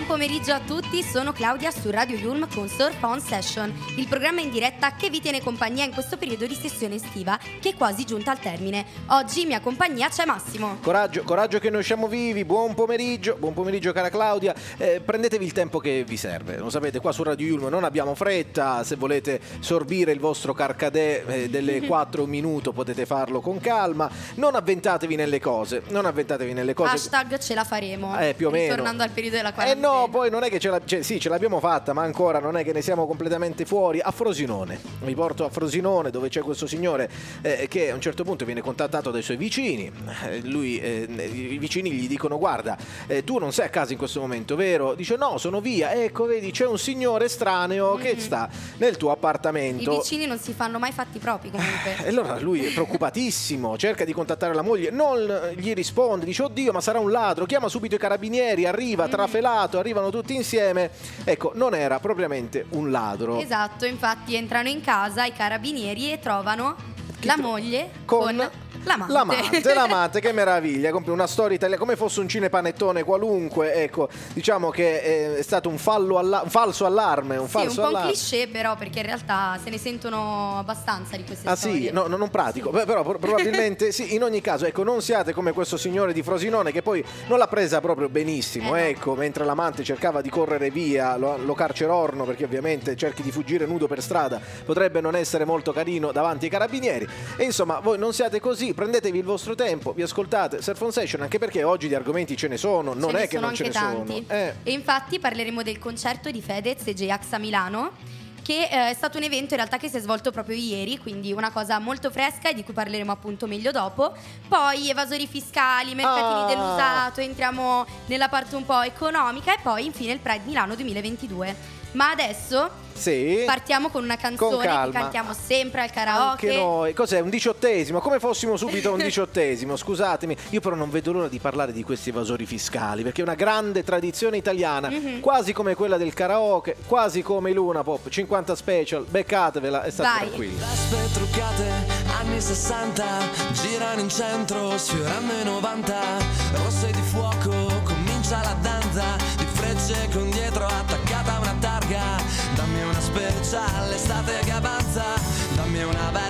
Buon pomeriggio a tutti, sono Claudia su Radio Yulm con Surf On Session, il programma in diretta che vi tiene compagnia in questo periodo di sessione estiva che è quasi giunta al termine. Oggi in mia compagnia c'è Massimo. Coraggio, coraggio che noi siamo vivi, buon pomeriggio, buon pomeriggio cara Claudia, Eh, prendetevi il tempo che vi serve, lo sapete qua su Radio Yulm non abbiamo fretta, se volete sorbire il vostro carcadè eh, delle 4 minuto potete farlo con calma, non avventatevi nelle cose, non avventatevi nelle cose. Hashtag ce la faremo. Eh, più o meno. Ritornando al periodo della Eh quarantena. no, poi non è che ce, la- cioè, sì, ce l'abbiamo fatta, ma ancora non è che ne siamo completamente fuori. A Frosinone, vi porto a Frosinone dove c'è questo signore eh, che a un certo punto viene contattato dai suoi vicini. Eh, lui, eh, I vicini gli dicono: Guarda, eh, tu non sei a casa in questo momento, vero? Dice: No, sono via. Ecco, vedi, c'è un signore estraneo che sta nel tuo I appartamento. vicini non si fanno mai fatti propri comunque. E allora lui è preoccupatissimo, cerca di contattare la moglie, non gli risponde, dice oddio ma sarà un ladro, chiama subito i carabinieri, arriva trafelato, arrivano tutti insieme. Ecco, non era propriamente un ladro. Esatto, infatti entrano in casa i carabinieri e trovano Chi la tro- moglie con con, l'amante. L'amante, l'amante, che meraviglia, compie una storia italiana come fosse un cinepanettone qualunque, ecco, diciamo che eh, è stato un, fallo alla- un falso allarme, un Sì, un falso po' un allarme. cliché però perché in realtà se ne sentono abbastanza di queste Ah storie. sì, no, no, non pratico, Beh, però pro- probabilmente sì, in ogni caso, ecco, non siate come questo signore di Frosinone che poi non l'ha presa proprio benissimo, Eh no. ecco, mentre l'amante cercava di correre via, lo, lo carcerorno perché ovviamente cerchi di fuggire nudo per strada, potrebbe non essere molto carino davanti ai carabinieri e insomma voi non siate così, prendetevi il vostro tempo, vi ascoltate Surf on Session anche perché oggi di argomenti ce ne sono, non ce è che non ce ne tanti. sono. Eh. E infatti parleremo del concerto di Fedez e J-Ax a Milano che eh, è stato un evento in realtà che si è svolto proprio ieri, quindi una cosa molto fresca e di cui parleremo appunto meglio dopo. Poi evasori fiscali, mercatini Ah. dell'usato, entriamo nella parte un po' economica e poi infine il Pride Milano 2022. Ma adesso Sì. partiamo con una Con canzone che calma. cantiamo sempre al Anche karaoke. noi, cos'è? Un diciottesimo? Come fossimo subito un diciottesimo? Scusatemi, io però non vedo l'ora di parlare di questi evasori fiscali perché è una grande tradizione italiana, Mhm. quasi come quella del karaoke, quasi come i Luna Pop 50 special. Beccatevela e state Vai. tranquilli. Vespe truccate, anni 60, girano in centro, sfiorando i 90, rosse di fuoco, comincia la danza, di frecce con dietro attaccata dammi una special, estate che avanza, dammi una vespa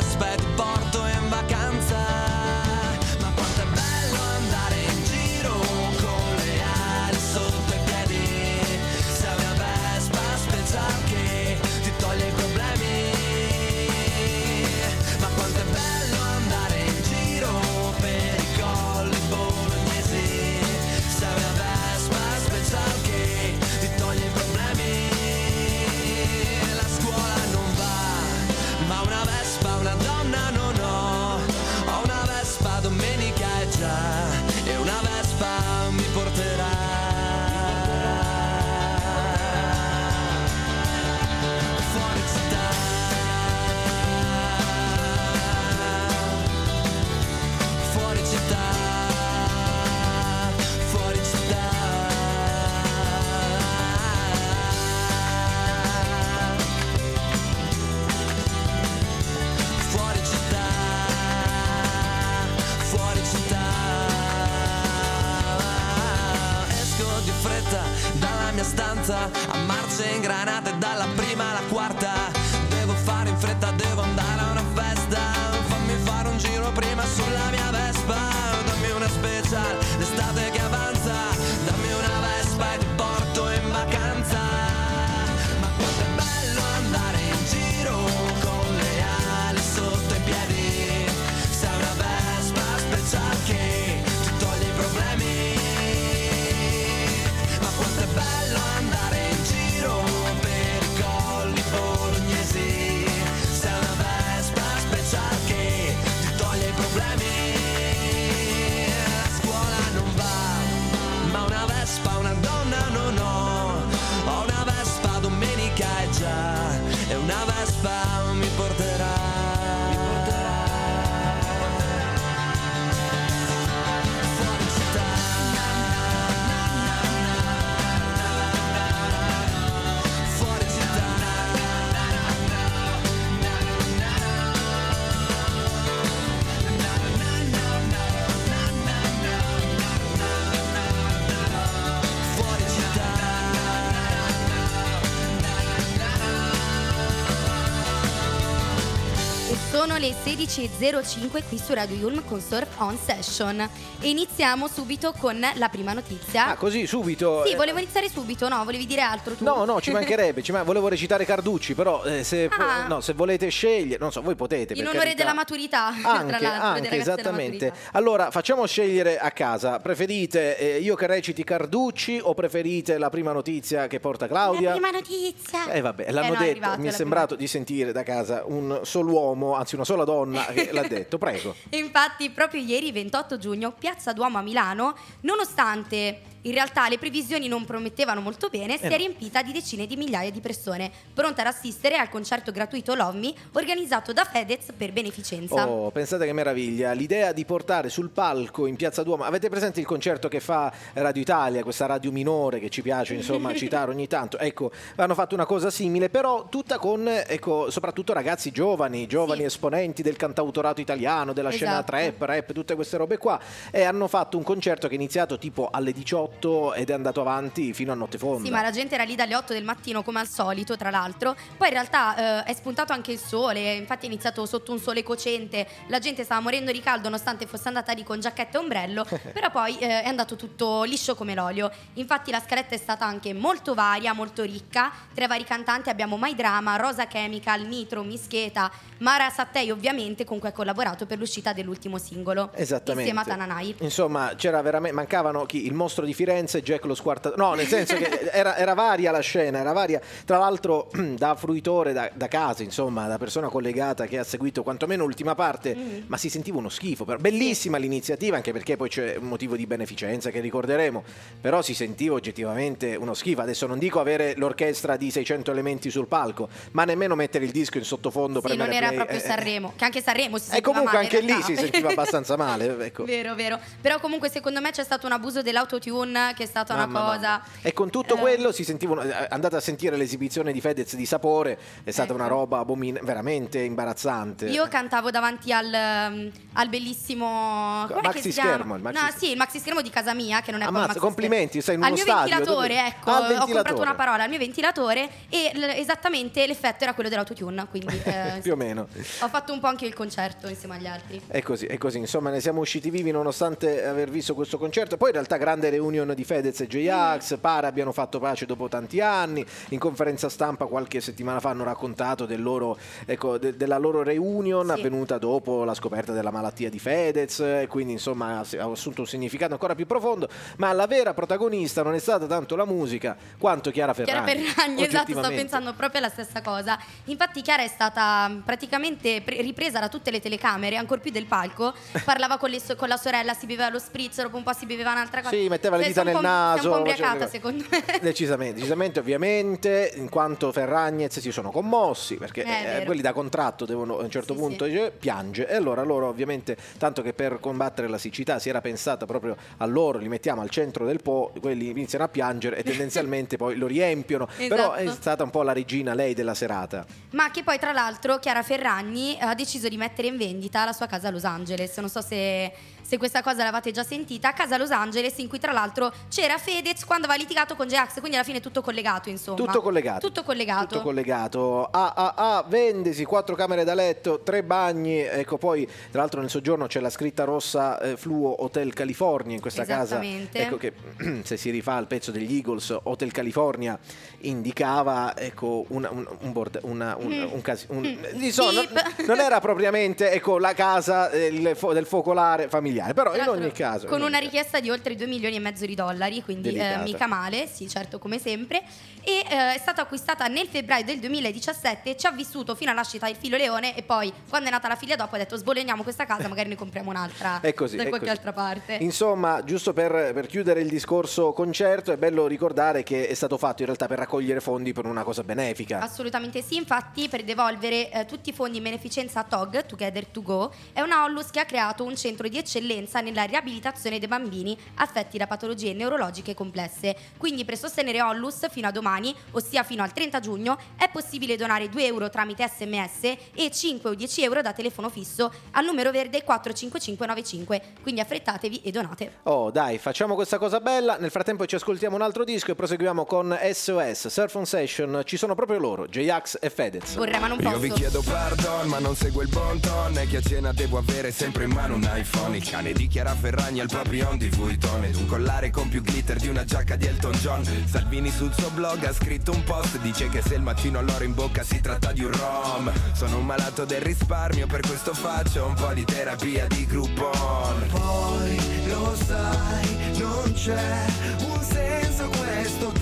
le 16.05 qui su Radio Yulm con Surf On Session e iniziamo subito con la prima notizia. Ah, così subito. Sì, volevo iniziare subito, no? Volevi dire altro tu? No, no, ci mancherebbe, ci man- volevo recitare Carducci, però eh, se, Ah. no, se volete scegliere, non so, voi potete. In onore della maturità, Anche, tra l'altro, anche esattamente. Allora, facciamo scegliere a casa. Preferite eh, io che reciti Carducci o preferite la prima notizia che porta Claudia? La prima notizia. Eh vabbè, l'hanno Eh no, detto, mi è sembrato di sentire da casa un solo uomo, anzi una sola donna che l'ha detto, prego. Infatti, proprio ieri, 28 giugno, Piazza Duomo a Milano, nonostante in realtà le previsioni non promettevano molto bene, si Eh è riempita di decine di migliaia di persone, pronte ad assistere al concerto gratuito Love Me organizzato da Fedez per beneficenza. Oh, pensate che meraviglia, l'idea di portare sul palco in Piazza Duomo, avete presente il concerto che fa Radio Italia, questa radio minore che ci piace insomma citare ogni tanto, ecco, hanno fatto una cosa simile, però tutta con, ecco, soprattutto ragazzi giovani, giovani Sì. esponenti del cantautorato italiano, della scena Esatto. trap, rap, tutte queste robe qua, e hanno fatto un concerto che è iniziato tipo alle 18 ed è andato avanti fino a notte fonda. Sì, ma la gente era lì dalle 8 del mattino come al solito, tra l'altro. Poi in realtà eh, è spuntato anche il sole, infatti è iniziato sotto un sole cocente, la gente stava morendo di caldo nonostante fosse andata lì con giacchetta e ombrello, però poi eh, è andato tutto liscio come l'olio. Infatti la scaletta è stata anche molto varia, molto ricca. Tra i vari cantanti abbiamo My Drama, Rosa Chemical, Nitro, Mischeta, Mara Sattei ovviamente con cui ha collaborato per l'uscita dell'ultimo singolo. Esattamente. Insieme a Tananai. Insomma, c'era veramente mancavano chi? Il mostro di Firenze e Jack lo squartatore. No, nel senso che era, era varia la scena, era varia. Tra l'altro, da fruitore da, da casa, insomma, da persona collegata che ha seguito quantomeno l'ultima parte, Mm. ma si sentiva uno schifo. Però bellissima l'iniziativa, anche perché poi c'è un motivo di beneficenza che ricorderemo. Però si sentiva oggettivamente uno schifo. Adesso non dico avere l'orchestra di 600 elementi sul palco, ma nemmeno mettere il disco in sottofondo. Sì, non era play, proprio eh, eh. Sanremo, che anche Sanremo si E sentiva comunque male, anche lì si sentiva abbastanza male. Ecco. Vero, vero. Però comunque secondo me c'è stato un abuso dell'autotune che è stata una Mamma, cosa... mamma. E con tutto Eh, quello si sentivano. eh, Andate a sentire l'esibizione di Fedez di Sapore, è stata Ecco. una roba abomin- veramente imbarazzante. Io cantavo davanti al, um, al bellissimo com'è Maxi schermo, il maxi no, schermo. sì, il maxi schermo di casa mia, che non è Ammazza, maxi complimenti, sei in schermo. uno Al mio stadio, ventilatore, ecco, Ah, al ho comprato ventilatore. una parola al mio ventilatore e l- esattamente l'effetto era quello dell'autotune, quindi eh, Più o meno. ho fatto un po' anche il concerto insieme agli altri. È così, è così, insomma ne siamo usciti vivi nonostante aver visto questo concerto. Poi in realtà grande reunion di Fedez e J-Ax, pare abbiano fatto pace dopo tanti anni. In conferenza stampa qualche settimana fa hanno raccontato del loro, ecco, de- della loro reunion Sì. avvenuta dopo la scoperta della malattia di Fedez, e quindi insomma ha assunto un significato ancora più profondo. Ma la vera protagonista non è stata tanto la musica quanto Chiara Ferragni. Chiara Ferragni, esatto, sto pensando proprio alla stessa cosa. Infatti Chiara è stata mh, praticamente pre- ripresa da tutte le telecamere, ancor più del palco. Parlava con, le con la sorella, si beveva lo spritz, dopo un po' si beveva un'altra cosa. Sì, metteva le Cioè, dita nel naso. Un po' le- secondo me. Decisamente, decisamente, ovviamente, in quanto Ferragnez si sono commossi, perché Eh, eh, quelli da contratto devono a un certo Sì, punto sì. piange. E allora loro ovviamente, tanto che per combattere la siccità si era pensata proprio a loro, li mettiamo al centro del Po, quelli iniziano a piangere e tendenzialmente poi lo riempiono. Però è Esatto. stata un po' la regina lei della serata. Ma che poi, tra l'altro, Chiara Ferragni ha deciso di mettere in vendita la sua casa a Los Angeles. Non so se, se questa cosa l'avete già sentita. Casa a Los Angeles, in cui tra l'altro c'era Fedez quando aveva litigato con J-Ax, quindi alla fine è tutto collegato, insomma. Tutto collegato. Tutto collegato. Tutto collegato. Ah, ah, ah, vendesi, quattro camere da letto, tre bagni. Ecco, poi tra l'altro nel soggiorno c'è la scritta rossa eh, Fluo Hotel California in questa casa. Ecco che se si rifà al pezzo degli Eagles, Hotel California indicava ecco, una- un, un, borde- una- un, un casi- un- insomma, non, Mm. Non era propriamente ecco, la casa eh, fo- del focolare familiare, però Tra in ogni caso. Con una richiesta di oltre 2 milioni e mezzo di dollari, quindi eh, mica male, sì, certo, come sempre. E eh, è stata acquistata nel febbraio del 2017, ci ha vissuto fino alla nascita il filo leone e poi quando è nata la figlia dopo ha detto sboleniamo questa casa, magari ne compriamo un'altra È così, da qualche così. altra parte. Insomma, giusto per, per chiudere il discorso concerto, è bello ricordare che è stato fatto in realtà per raccogliere fondi per una cosa benefica. Assolutamente sì, infatti per devolvere eh, tutti i fondi in beneficenza a TOG, Together to Go, è una Ollus che ha creato un centro di eccellenza eccellenza nella riabilitazione dei bambini affetti da patologie neurologiche complesse. Quindi per sostenere Ollus fino a domani, ossia fino al 30 giugno, è possibile donare 2 euro tramite sms e 5 o 10 euro da telefono fisso al numero verde 45595. Quindi affrettatevi e donate. Oh, dai, facciamo questa cosa bella. Nel frattempo ci ascoltiamo un altro disco e proseguiamo con SOS, Surf on Session. Ci sono proprio loro, J-Ax e Fedez. Vorrei ma non Io vi posso. chiedo pardon ma non seguo il bon ton E che a cena devo avere sempre in mano un iPhone cane di Chiara Ferragni al Papillon di Vuitton Ed un collare con più glitter di una giacca di Elton John. Salvini sul suo blog ha scritto un post Dice che se il mattino ho l'oro in bocca si tratta di un rom. Sono un malato del risparmio per questo faccio un po' di terapia di Groupon. Poi lo sai, non c'è un senso questo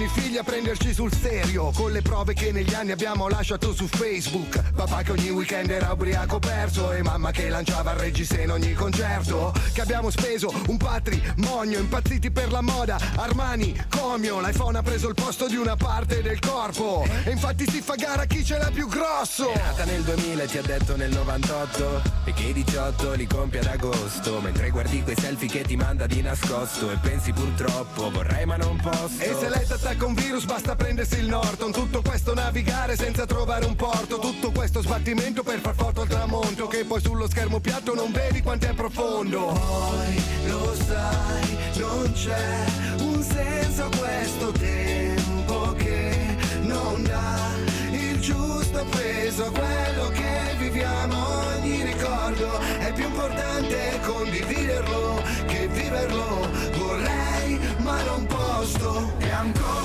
come faranno i figli a prenderci sul serio. Con le prove che negli anni abbiamo lasciato su Facebook. Papà che ogni weekend era ubriaco perso E mamma che lanciava il reggiseno in ogni concerto. Che abbiamo speso un patrimonio Impazziti per la moda. Armani, Comio L'iPhone ha preso il posto di una parte del corpo. E infatti si fa gara chi ce l'ha più grosso. È nata nel 2000 e ti ha detto nel 98 E che i 18 li compie ad agosto. Mentre guardi quei selfie che ti manda di nascosto. E pensi purtroppo vorrei ma non posso. E se lei attacca un virus basta prendersi il Norton Tutto questo navigare senza trovare un porto Tutto questo sbattimento per far foto al tramonto Che poi sullo schermo piatto non vedi quanto è profondo Poi lo sai, non c'è un senso questo tempo che non dà il giusto peso a quello che viviamo. Ogni ricordo è più importante condividerlo che viverlo. Vorrei ma non posso. E ancora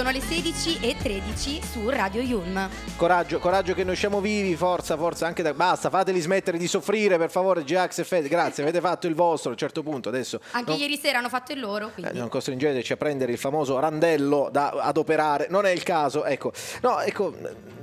sono le 16 e 13 su Radio Yulm. Coraggio, coraggio che noi siamo vivi, forza, forza, anche da... Basta, fateli smettere di soffrire, per favore, J-Ax e Fedez. Grazie, avete fatto il vostro a un certo punto, adesso... Anche non- ieri sera hanno fatto il loro, Eh, quindi... non costringeteci a prendere il famoso randello da adoperare, non è il caso, ecco. No, ecco,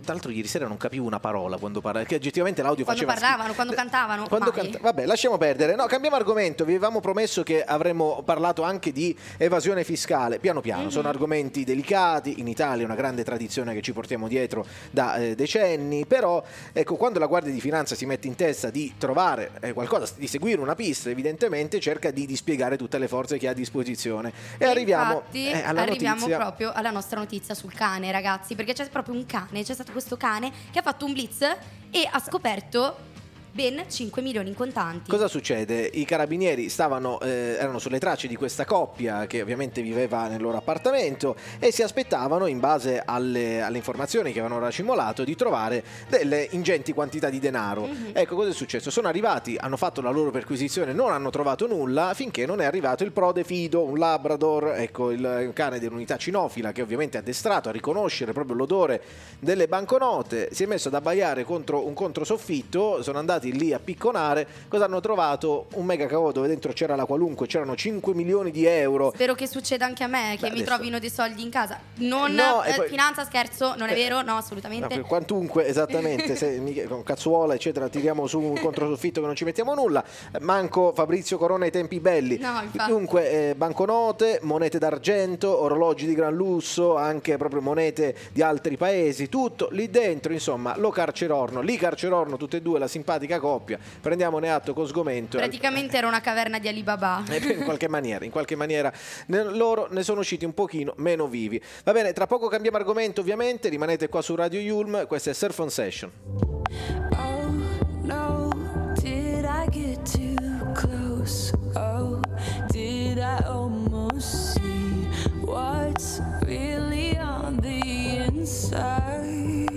tra l'altro ieri sera non capivo una parola quando parlava, perché oggettivamente l'audio Quando faceva parlavano, schifo. quando cantavano, Quando canta- Vabbè, lasciamo perdere. No, cambiamo argomento. Vi avevamo promesso che avremmo parlato anche di evasione fiscale. Piano piano, Mhm. sono argomenti delicati. In Italia è una grande tradizione che ci portiamo dietro da eh, decenni. Però, ecco, quando la Guardia di Finanza si mette in testa di trovare eh, qualcosa, di seguire una pista, evidentemente cerca di dispiegare tutte le forze che ha a disposizione. E, arriviamo Infatti, eh, alla arriviamo notizia. proprio alla nostra notizia sul cane, ragazzi, perché c'è proprio un cane, c'è stato questo cane che ha fatto un blitz e ha scoperto ben 5 milioni in contanti. Cosa succede? I carabinieri stavano, eh, erano sulle tracce di questa coppia che ovviamente viveva nel loro appartamento e si aspettavano, in base alle, alle informazioni che avevano racimolato, di trovare delle ingenti quantità di denaro. Mhm. Ecco cosa è successo? Sono arrivati, hanno fatto la loro perquisizione, non hanno trovato nulla finché non è arrivato il prode fido, un labrador, ecco il cane dell'unità cinofila che ovviamente è addestrato a riconoscere proprio l'odore delle banconote, si è messo ad abbaiare contro un controsoffitto, sono andati lì a picconare, cosa hanno trovato? Un mega cavolo dove dentro c'era la qualunque, c'erano 5 milioni di euro. Spero che succeda anche a me, che Beh, mi adesso- trovino dei soldi in casa. Non No, eh, poi- finanza, scherzo, non è Eh, vero, no, No, assolutamente. per quantunque, esattamente, se con cazzuola, eccetera, tiriamo su un controsoffitto che non ci mettiamo nulla. Manco Fabrizio Corona ai tempi belli. No, infatti. Dunque, eh, banconote, monete d'argento, orologi di gran lusso, anche proprio monete di altri paesi, tutto lì dentro, insomma, lo carcerorno, lì carcerorno tutte e due, la simpatica simpatica coppia, prendiamone atto con sgomento. Praticamente era una caverna di Alibaba. Eh, in qualche maniera, in qualche maniera ne- loro ne sono usciti un pochino meno vivi. Va bene, tra poco cambiamo argomento ovviamente, rimanete qua su Radio Yulm, questa è Surf on Session. Oh no, did I get too close? Oh, did I almost see what's really on the inside?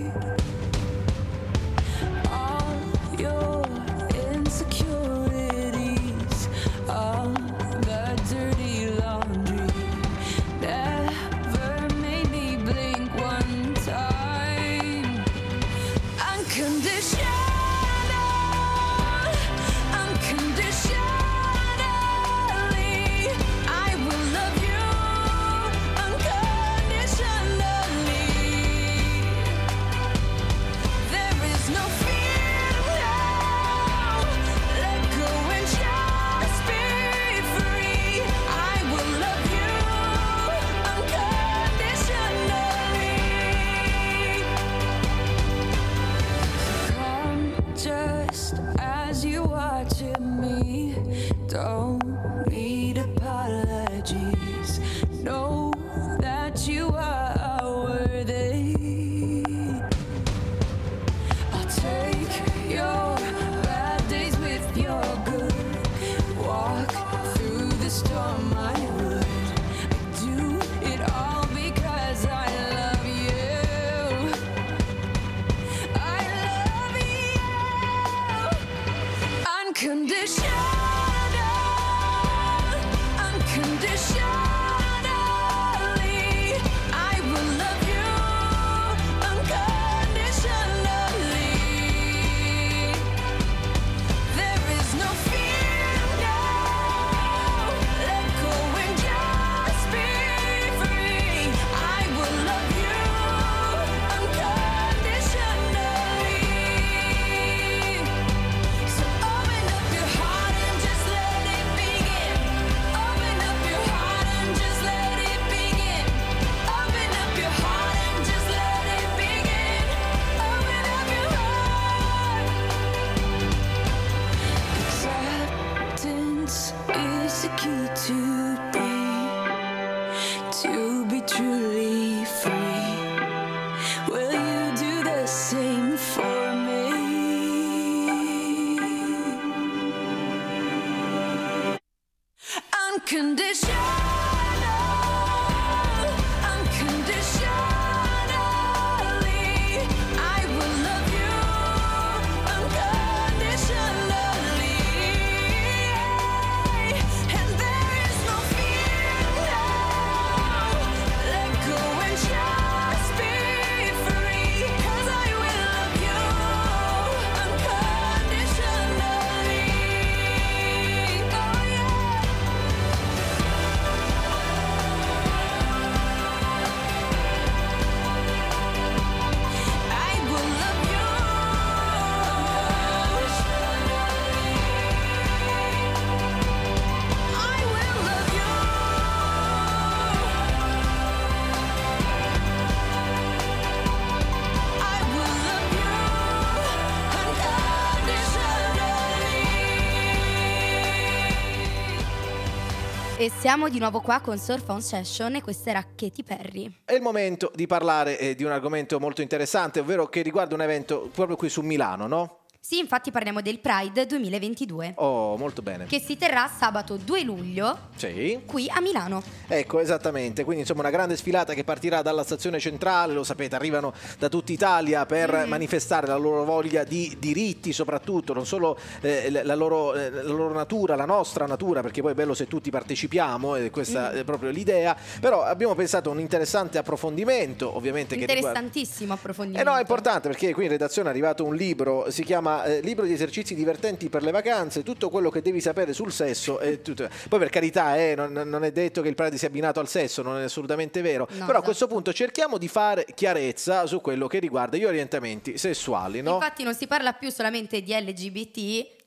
E siamo di nuovo qua con Surf on Session e questa era Katy Perry. È il momento di parlare eh, di un argomento molto interessante, ovvero che riguarda un evento proprio qui su Milano, no? Sì, infatti parliamo del Pride 2022 Oh, molto bene. che si terrà sabato 2 luglio Sì. qui a Milano. Ecco, esattamente. Quindi, insomma, una grande sfilata che partirà dalla stazione centrale, lo sapete, arrivano da tutta Italia per manifestare la loro voglia di diritti, soprattutto, non solo eh, la, loro, eh, la loro natura, la nostra natura, perché poi è bello se tutti partecipiamo, e questa è proprio l'idea. Però abbiamo pensato a un interessante approfondimento, ovviamente, che riguarda. Interessantissimo Eh approfondimento. no, è importante perché qui in redazione è arrivato un libro, si chiama eh, Libro di esercizi divertenti per le vacanze, tutto quello che devi sapere sul sesso. Tutto- Poi per carità, eh, non, non è detto che il Pride sia abbinato al sesso, non è assolutamente vero. No, Però a questo esatto. punto cerchiamo di fare chiarezza su quello che riguarda gli orientamenti sessuali, no? Infatti non si parla più solamente di LGBT,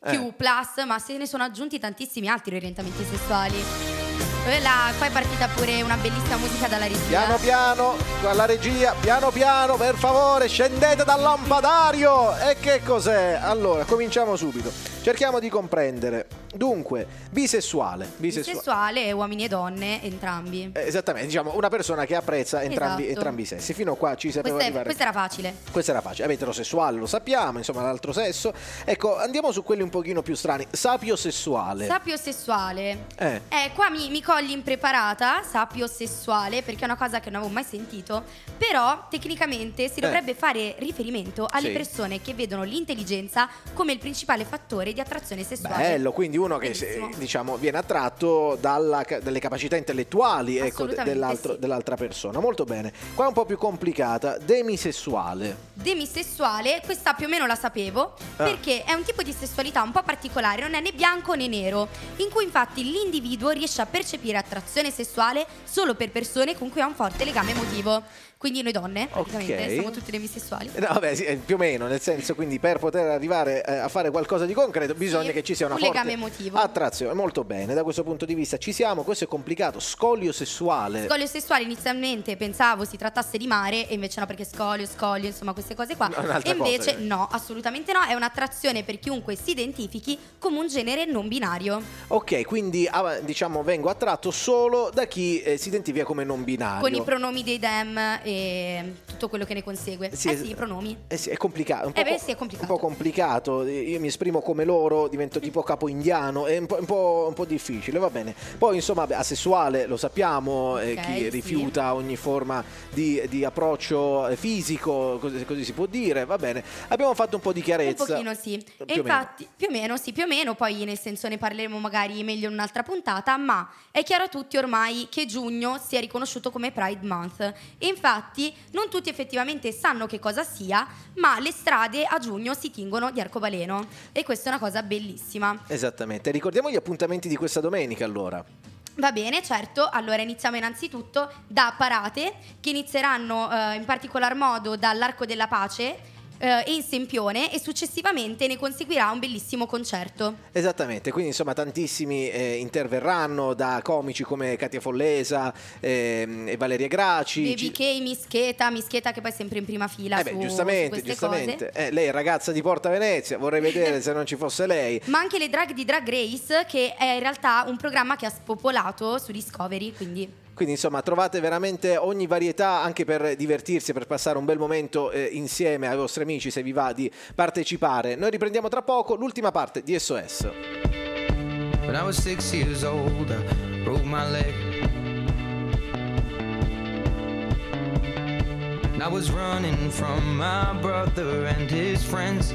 Eh. ma se ne sono aggiunti tantissimi altri orientamenti sessuali. E là, poi è partita pure una bellissima musica dalla regia. Piano piano, alla regia, piano piano, per favore, scendete dal lampadario! E che cos'è? Allora, cominciamo subito. Cerchiamo di comprendere. Dunque, bisessuale. Bisessuale. Bisessuale, uomini e donne, entrambi. Eh, Esattamente, diciamo una persona che apprezza entrambi, Esatto. entrambi i sessi. Fino a qua ci sapeva Questa, arrivare. questa era facile. Questo era facile, eterosessuale lo sappiamo, insomma l'altro sesso. Ecco, andiamo su quelli un pochino più strani. Sapiosessuale. Sapio sessuale. Eh. Eh, qua mi, mi cogli impreparata, sapio sessuale, perché è una cosa che non avevo mai sentito. Però, tecnicamente, si dovrebbe fare riferimento alle Eh. Sì. persone che vedono l'intelligenza come il principale fattore di attrazione sessuale. Bello, quindi uno che Bellissimo. diciamo viene attratto dalla dalle capacità intellettuali ecco, dell'altro- sì. dell'altra persona. Molto bene. Qua è un po' più complicata. Demisessuale. Demisessuale, questa più o meno la sapevo, Ah. perché è un tipo di sessualità un po' particolare, non è né bianco né nero, in cui infatti l'individuo riesce a percepire attrazione sessuale solo per persone con cui ha un forte legame emotivo. Quindi noi donne, praticamente, Ok. siamo tutte demisessuali. No, vabbè, sì, eh, più o meno, nel senso, quindi per poter arrivare eh, a fare qualcosa di concreto bisogna Sì, che ci sia una un forte legame emotivo. attrazione. Molto bene, da questo punto di vista ci siamo. Questo è complicato. Scolio sessuale. Scolio sessuale inizialmente pensavo si trattasse di mare e invece no perché scolio, scolio, insomma queste cose qua. No, e invece cosa. no, assolutamente no, è un'attrazione per chiunque si identifichi come un genere non binario. Ok, quindi diciamo vengo attratto solo da chi eh, si identifica come non binario. Con i pronomi dei dem e tutto quello che ne consegue. Sì, eh sì, i pronomi. Eh sì, è complicato. Un po', Eh beh, sì, è complicato. Un po' complicato. Io mi esprimo come loro, divento tipo capo indiano. È un po', un po'- un po' difficile, va bene. Poi, insomma, beh, asessuale lo sappiamo, eh, Ok, chi sì. rifiuta ogni forma di, di approccio eh, fisico, così, così si può dire, va bene. Abbiamo fatto un po' di Un chiarezza. pochino sì. Più E o meno. infatti, più o meno, sì, più o meno, poi nel senso ne parleremo magari meglio in un'altra puntata, ma è chiaro a tutti ormai che giugno sia riconosciuto come Pride Month. E infatti non tutti effettivamente sanno che cosa sia, ma le strade a giugno si tingono di arcobaleno. E questa è una cosa bellissima. Esattamente. Ricordiamo gli appuntamenti di questa domenica allora. Va bene, certo. Allora iniziamo innanzitutto da parate che inizieranno eh, in particolar modo dall'Arco della Pace eh, e in Sempione e successivamente ne conseguirà un bellissimo concerto. Esattamente, quindi insomma tantissimi eh, interverranno da comici come Katia Follesa ehm, e Valeria Graci. Baby Ci- K, Mischeta, Mischeta che poi è sempre in prima fila Eh beh, su, giustamente, su giustamente. Eh, lei è ragazza di Porta Venezia, vorrei vedere se non ci fosse lei. Ma anche le drag di Drag Race, che è in realtà un programma che ha spopolato su Discovery, quindi Quindi insomma trovate veramente ogni varietà anche per divertirsi, per passare un bel momento eh, insieme ai vostri amici se vi va di partecipare. Noi riprendiamo tra poco l'ultima parte di SOS. When I was six years old, I broke my leg. And I was running from my brother and his friends.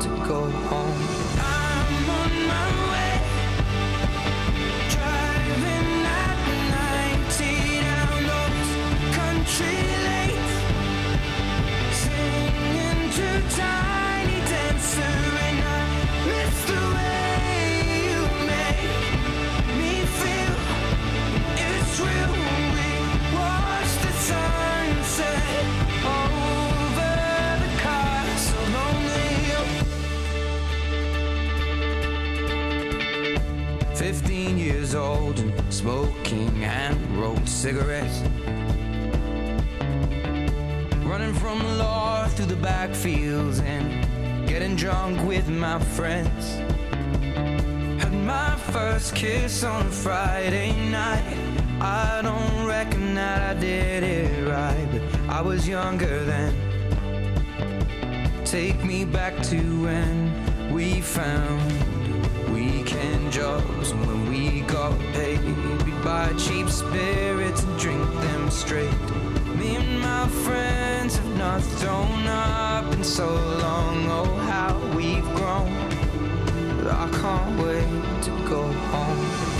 to go home. Take me back to when we found weekend jobs and when we got paid. We'd buy cheap spirits and drink them straight. Me and my friends have not thrown up in so long. Oh, how we've grown. I can't wait to go home.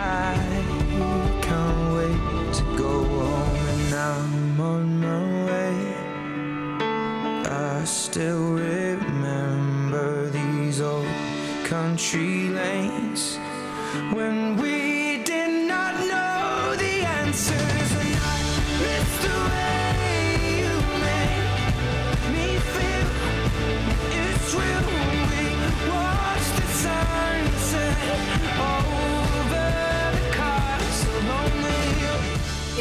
still remember these old country lanes when we did not know the answers. And I miss the way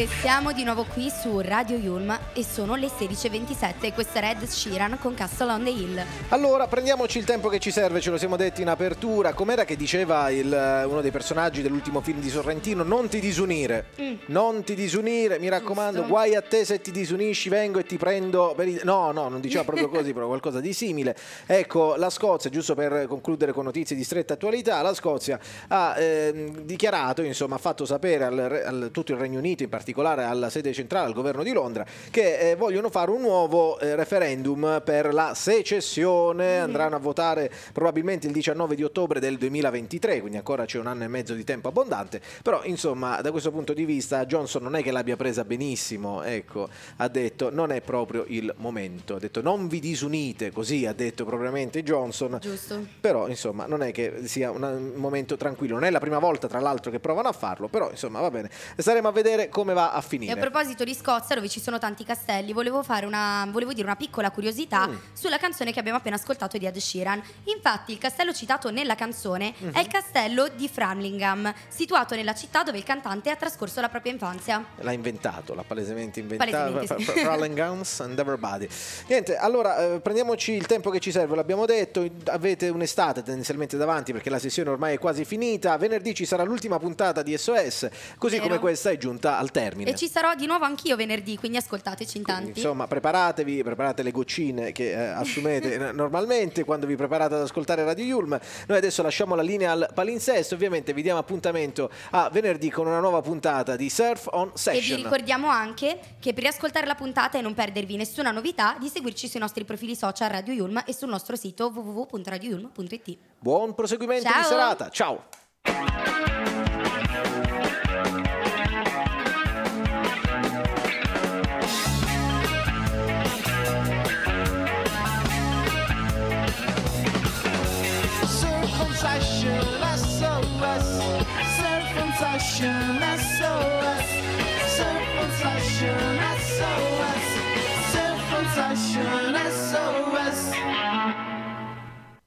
E siamo di nuovo qui su Radio Yulm e sono le 16.27 e questa è Red Sheeran con Castle on the Hill. Allora, prendiamoci il tempo che ci serve, ce lo siamo detti in apertura. Com'era che diceva il, eh, uno dei personaggi dell'ultimo film di Sorrentino? Non ti disunire, non ti disunire, mi raccomando, Giusto. guai a te se ti disunisci, vengo e ti prendo i... No, no, non diceva proprio così, però qualcosa di simile. Ecco, la Scozia, giusto per concludere con notizie di stretta attualità, la Scozia ha ehm, dichiarato, insomma, ha fatto sapere al, al- tutto il Regno Unito, in particolare alla sede centrale, al governo di Londra, che eh, vogliono fare un nuovo eh, referendum per la secessione. Andranno a votare probabilmente il 19 di ottobre del 2023, quindi ancora c'è un anno e mezzo di tempo abbondante. Però, insomma, da questo punto di vista, Johnson non è che l'abbia presa benissimo. Ecco, ha detto non è proprio il momento. Ha detto non vi disunite, così ha detto propriamente Johnson. Giusto. Però, insomma, non è che sia un momento tranquillo. Non è la prima volta, tra l'altro, che provano a farlo. Però, insomma, va bene. Staremo a vedere come va a E a finire. proposito di Scozia, dove ci sono tanti castelli, volevo, fare una, volevo dire una piccola curiosità Mm. sulla canzone che abbiamo appena ascoltato di Ed Sheeran. Infatti, il castello citato nella canzone Mhm. è il castello di Framlingham, situato nella città dove il cantante ha trascorso la propria infanzia. L'ha inventato, l'ha palesemente inventato. Palesemente, sì. And Everybody. Niente, allora eh, prendiamoci il tempo che ci serve, l'abbiamo detto, avete un'estate tendenzialmente davanti perché la sessione ormai è quasi finita. Venerdì ci sarà l'ultima puntata di SOS, così Vero. come questa è giunta al termine. E ci sarò di nuovo anch'io venerdì, quindi ascoltateci in tanti. Insomma, preparatevi, preparate le goccine che eh, assumete normalmente quando vi preparate ad ascoltare Radio Yulm. Noi adesso lasciamo la linea al palinsesto, ovviamente vi diamo appuntamento a venerdì con una nuova puntata di Surf on E vi Session. ricordiamo anche che per riascoltare la puntata e non perdervi nessuna novità, di seguirci sui nostri profili social Radio Yulm e sul nostro sito www.radioyulm.it. Buon proseguimento di Ciao. serata, ciao! Circumcision, SOS. Circumcision, SOS. Circumcision, SOS.